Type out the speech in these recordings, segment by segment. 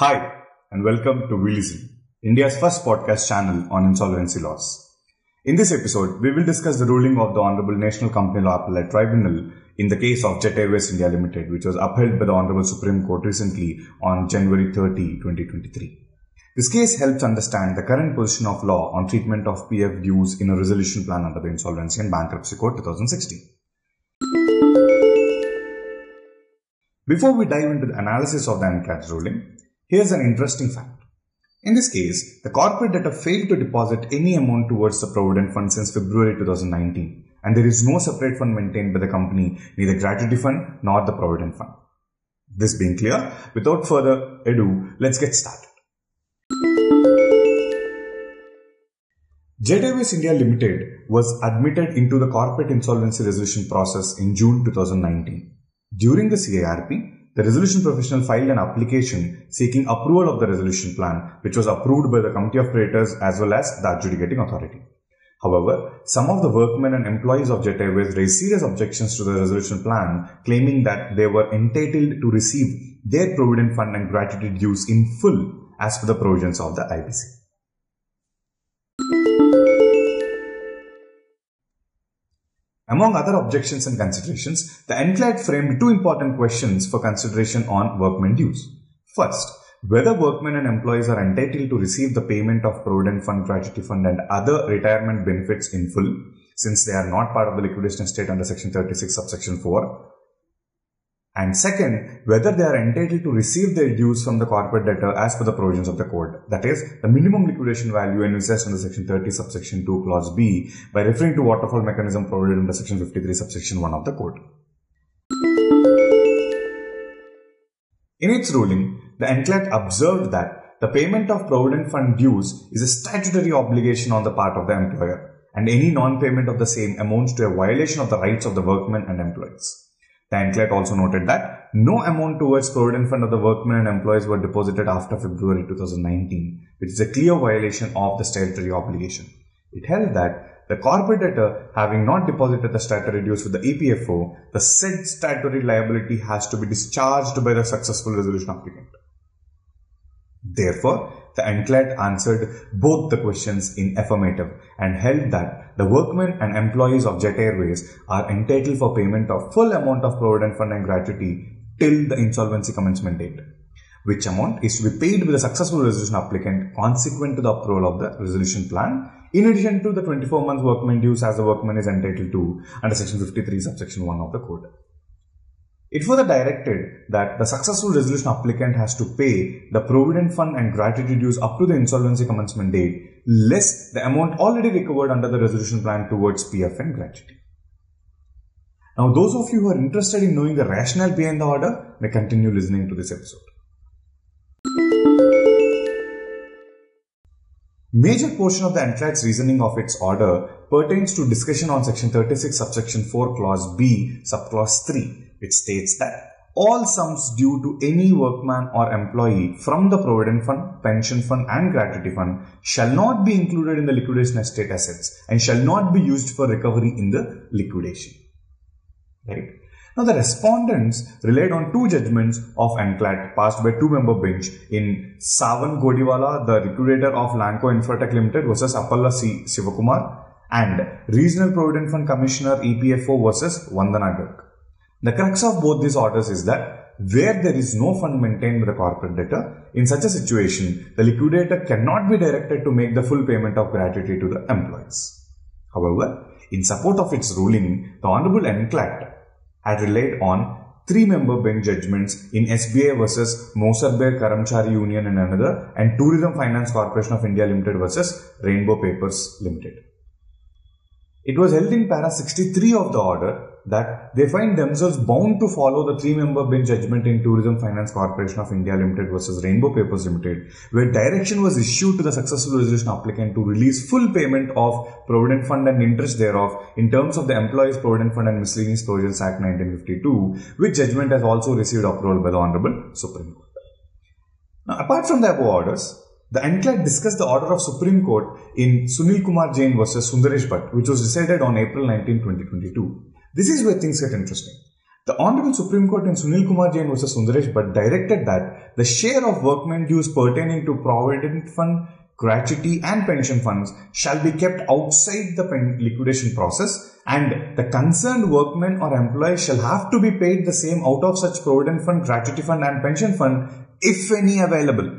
Hi, and welcome to WeListen, India's first podcast channel on insolvency laws. In this episode, we will discuss the ruling of the Honorable National Company Law Appellate Tribunal in the case of Jet Airways India Limited, which was upheld by the Honorable Supreme Court recently on January 30, 2023. This case helps understand the current position of law on treatment of PF dues in a resolution plan under the Insolvency and Bankruptcy Code 2016. Before we dive into the analysis of the NCLAT's ruling, here's an interesting fact. In this case, the corporate debtor failed to deposit any amount towards the Provident Fund since February 2019, and there is no separate fund maintained by the company, neither Gratuity Fund nor the Provident Fund. This being clear, without further ado, let's get started. Jet Airways India Limited was admitted into the corporate insolvency resolution process in June 2019. During the CIRP, the resolution professional filed an application seeking approval of the resolution plan, which was approved by the Committee of Creditors as well as the adjudicating authority. However, some of the workmen and employees of Jet Airways raised serious objections to the resolution plan, claiming that they were entitled to receive their provident fund and gratuity dues in full as per the provisions of the IBC. Among other objections and considerations, the NCLAT framed two important questions for consideration on workmen dues. First, whether workmen and employees are entitled to receive the payment of Provident Fund, Gratuity Fund and other retirement benefits in full, since they are not part of the liquidation estate under Section 36 subsection 4, and second, whether they are entitled to receive their dues from the corporate debtor as per the provisions of the code. That is, the minimum liquidation value envisaged under section 30 subsection 2 clause B by referring to waterfall mechanism provided under section 53 subsection 1 of the code. In its ruling, the NCLAT observed that the payment of provident fund dues is a statutory obligation on the part of the employer, and any non-payment of the same amounts to a violation of the rights of the workmen and employees. The NCLAT also noted that no amount towards Provident Fund of the workmen and employees were deposited after February 2019, which is a clear violation of the statutory obligation. It held that the corporate debtor having not deposited the statutory dues with the EPFO, the said statutory liability has to be discharged by the successful resolution applicant. Therefore, the NCLAT answered both the questions in affirmative and held that the workmen and employees of Jet Airways are entitled for payment of full amount of provident fund and gratuity till the insolvency commencement date, which amount is to be paid with the successful resolution applicant consequent to the approval of the resolution plan, in addition to the 24 months workman dues as the workman is entitled to under section 53 subsection 1 of the code. It further directed that the successful resolution applicant has to pay the provident fund and gratuity dues up to the insolvency commencement date, less the amount already recovered under the resolution plan towards PF and gratuity. Now, those of you who are interested in knowing the rationale behind the order may continue listening to this episode. Major portion of the NCLAT's reasoning of its order pertains to discussion on section 36 subsection 4 clause B subclause 3 which states that all sums due to any workman or employee from the Provident Fund, Pension Fund and Gratuity Fund shall not be included in the liquidation estate assets and shall not be used for recovery in the liquidation. Right? Now the respondents relied on two judgments of NCLAT passed by two-member bench in Savan Godiwala, the liquidator of Lanco Infratech Limited versus Appalla C. Sivakumar and Regional Provident Fund Commissioner EPFO versus Vandana Garg. The crux of both these orders is that where there is no fund maintained by the corporate debtor, in such a situation, the liquidator cannot be directed to make the full payment of gratuity to the employees. However, in support of its ruling, the Honorable NCLAT had relied on three-member bench judgments in SBI versus Moser Baer Karamchari Union and another, and Tourism Finance Corporation of India Limited versus Rainbow Papers Limited. It was held in para 63 of the order that they find themselves bound to follow the three-member bench judgment in Tourism Finance Corporation of India Limited versus Rainbow Papers Limited, where direction was issued to the successful resolution applicant to release full payment of Provident Fund and interest thereof in terms of the Employees Provident Fund and Miscellaneous Provisions Act 1952, which judgment has also received approval by the Honorable Supreme Court. Now, apart from the above orders, the NCLAT discussed the order of Supreme Court in Sunil Kumar Jain versus Sundaresh Bhatt, which was decided on April 19, 2022. This is where things get interesting. The Honorable Supreme Court in Sunil Kumar Jain vs. Sundaresh Bhatt directed that the share of workmen dues pertaining to Provident Fund, gratuity and pension funds shall be kept outside the liquidation process and the concerned workmen or employees shall have to be paid the same out of such Provident Fund, gratuity fund and pension fund if any available.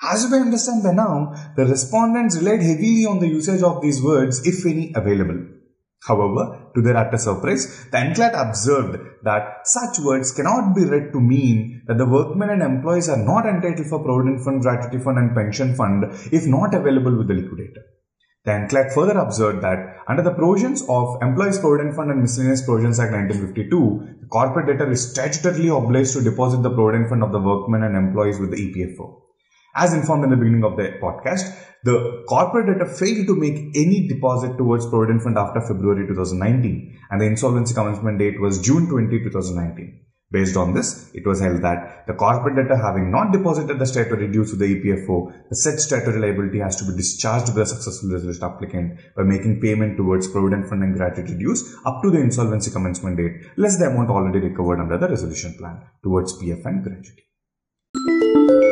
As may understand by now, the respondents relied heavily on the usage of these words if any available. However, to their utter surprise, the NCLAT observed that such words cannot be read to mean that the workmen and employees are not entitled for Provident Fund, Gratuity Fund and Pension Fund if not available with the liquidator. The NCLAT further observed that under the provisions of Employees Provident Fund and Miscellaneous Provisions Act 1952, the corporate debtor is statutorily obliged to deposit the Provident Fund of the workmen and employees with the EPFO. As informed in the beginning of the podcast, the corporate debtor failed to make any deposit towards Provident Fund after February 2019 and the insolvency commencement date was June 20, 2019. Based on this, it was held that the corporate debtor having not deposited the statutory dues to the EPFO, the said statutory liability has to be discharged by the successful resolution applicant by making payment towards Provident Fund and gratuity dues up to the insolvency commencement date, less the amount already recovered under the resolution plan towards PF and gratuity.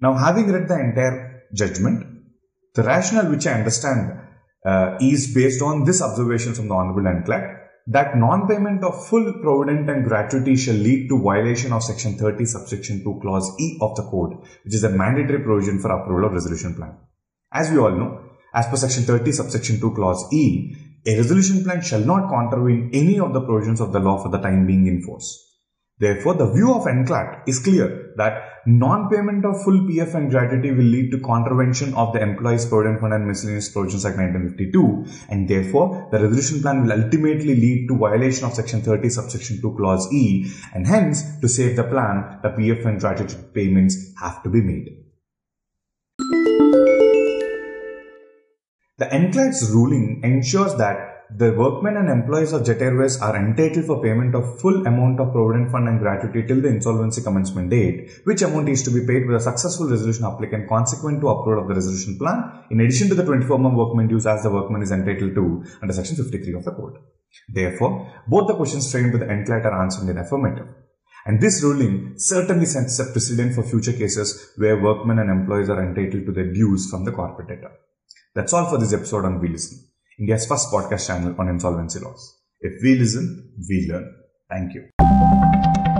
Now, having read the entire judgment, the rationale which I understand uh, is based on this observation from the Honorable NCLAT that non-payment of full provident and gratuity shall lead to violation of section 30 subsection 2 clause E of the code, which is a mandatory provision for approval of resolution plan. As we all know, as per section 30 subsection 2 clause E, a resolution plan shall not contravene any of the provisions of the law for the time being in force. Therefore, the view of NCLAT is clear that non-payment of full PF and gratuity will lead to contravention of the Employees Provident Fund and Miscellaneous Provisions Act 1952 and therefore the resolution plan will ultimately lead to violation of section 30 subsection 2 clause E and hence to save the plan the PF and gratuity payments have to be made. The NCLAT's ruling ensures that the workmen and employees of Jet Airways are entitled for payment of full amount of provident fund and gratuity till the insolvency commencement date, which amount is to be paid with a successful resolution applicant consequent to upload of the resolution plan, in addition to the 24-month workman dues as the workman is entitled to under section 53 of the code. Therefore, both the questions framed by the NCLAT are answered in affirmative. And this ruling certainly sets a precedent for future cases where workmen and employees are entitled to their dues from the corporate debtor. That's all for this episode on We Listen. India's first podcast channel on insolvency laws. If we listen, we learn. Thank you.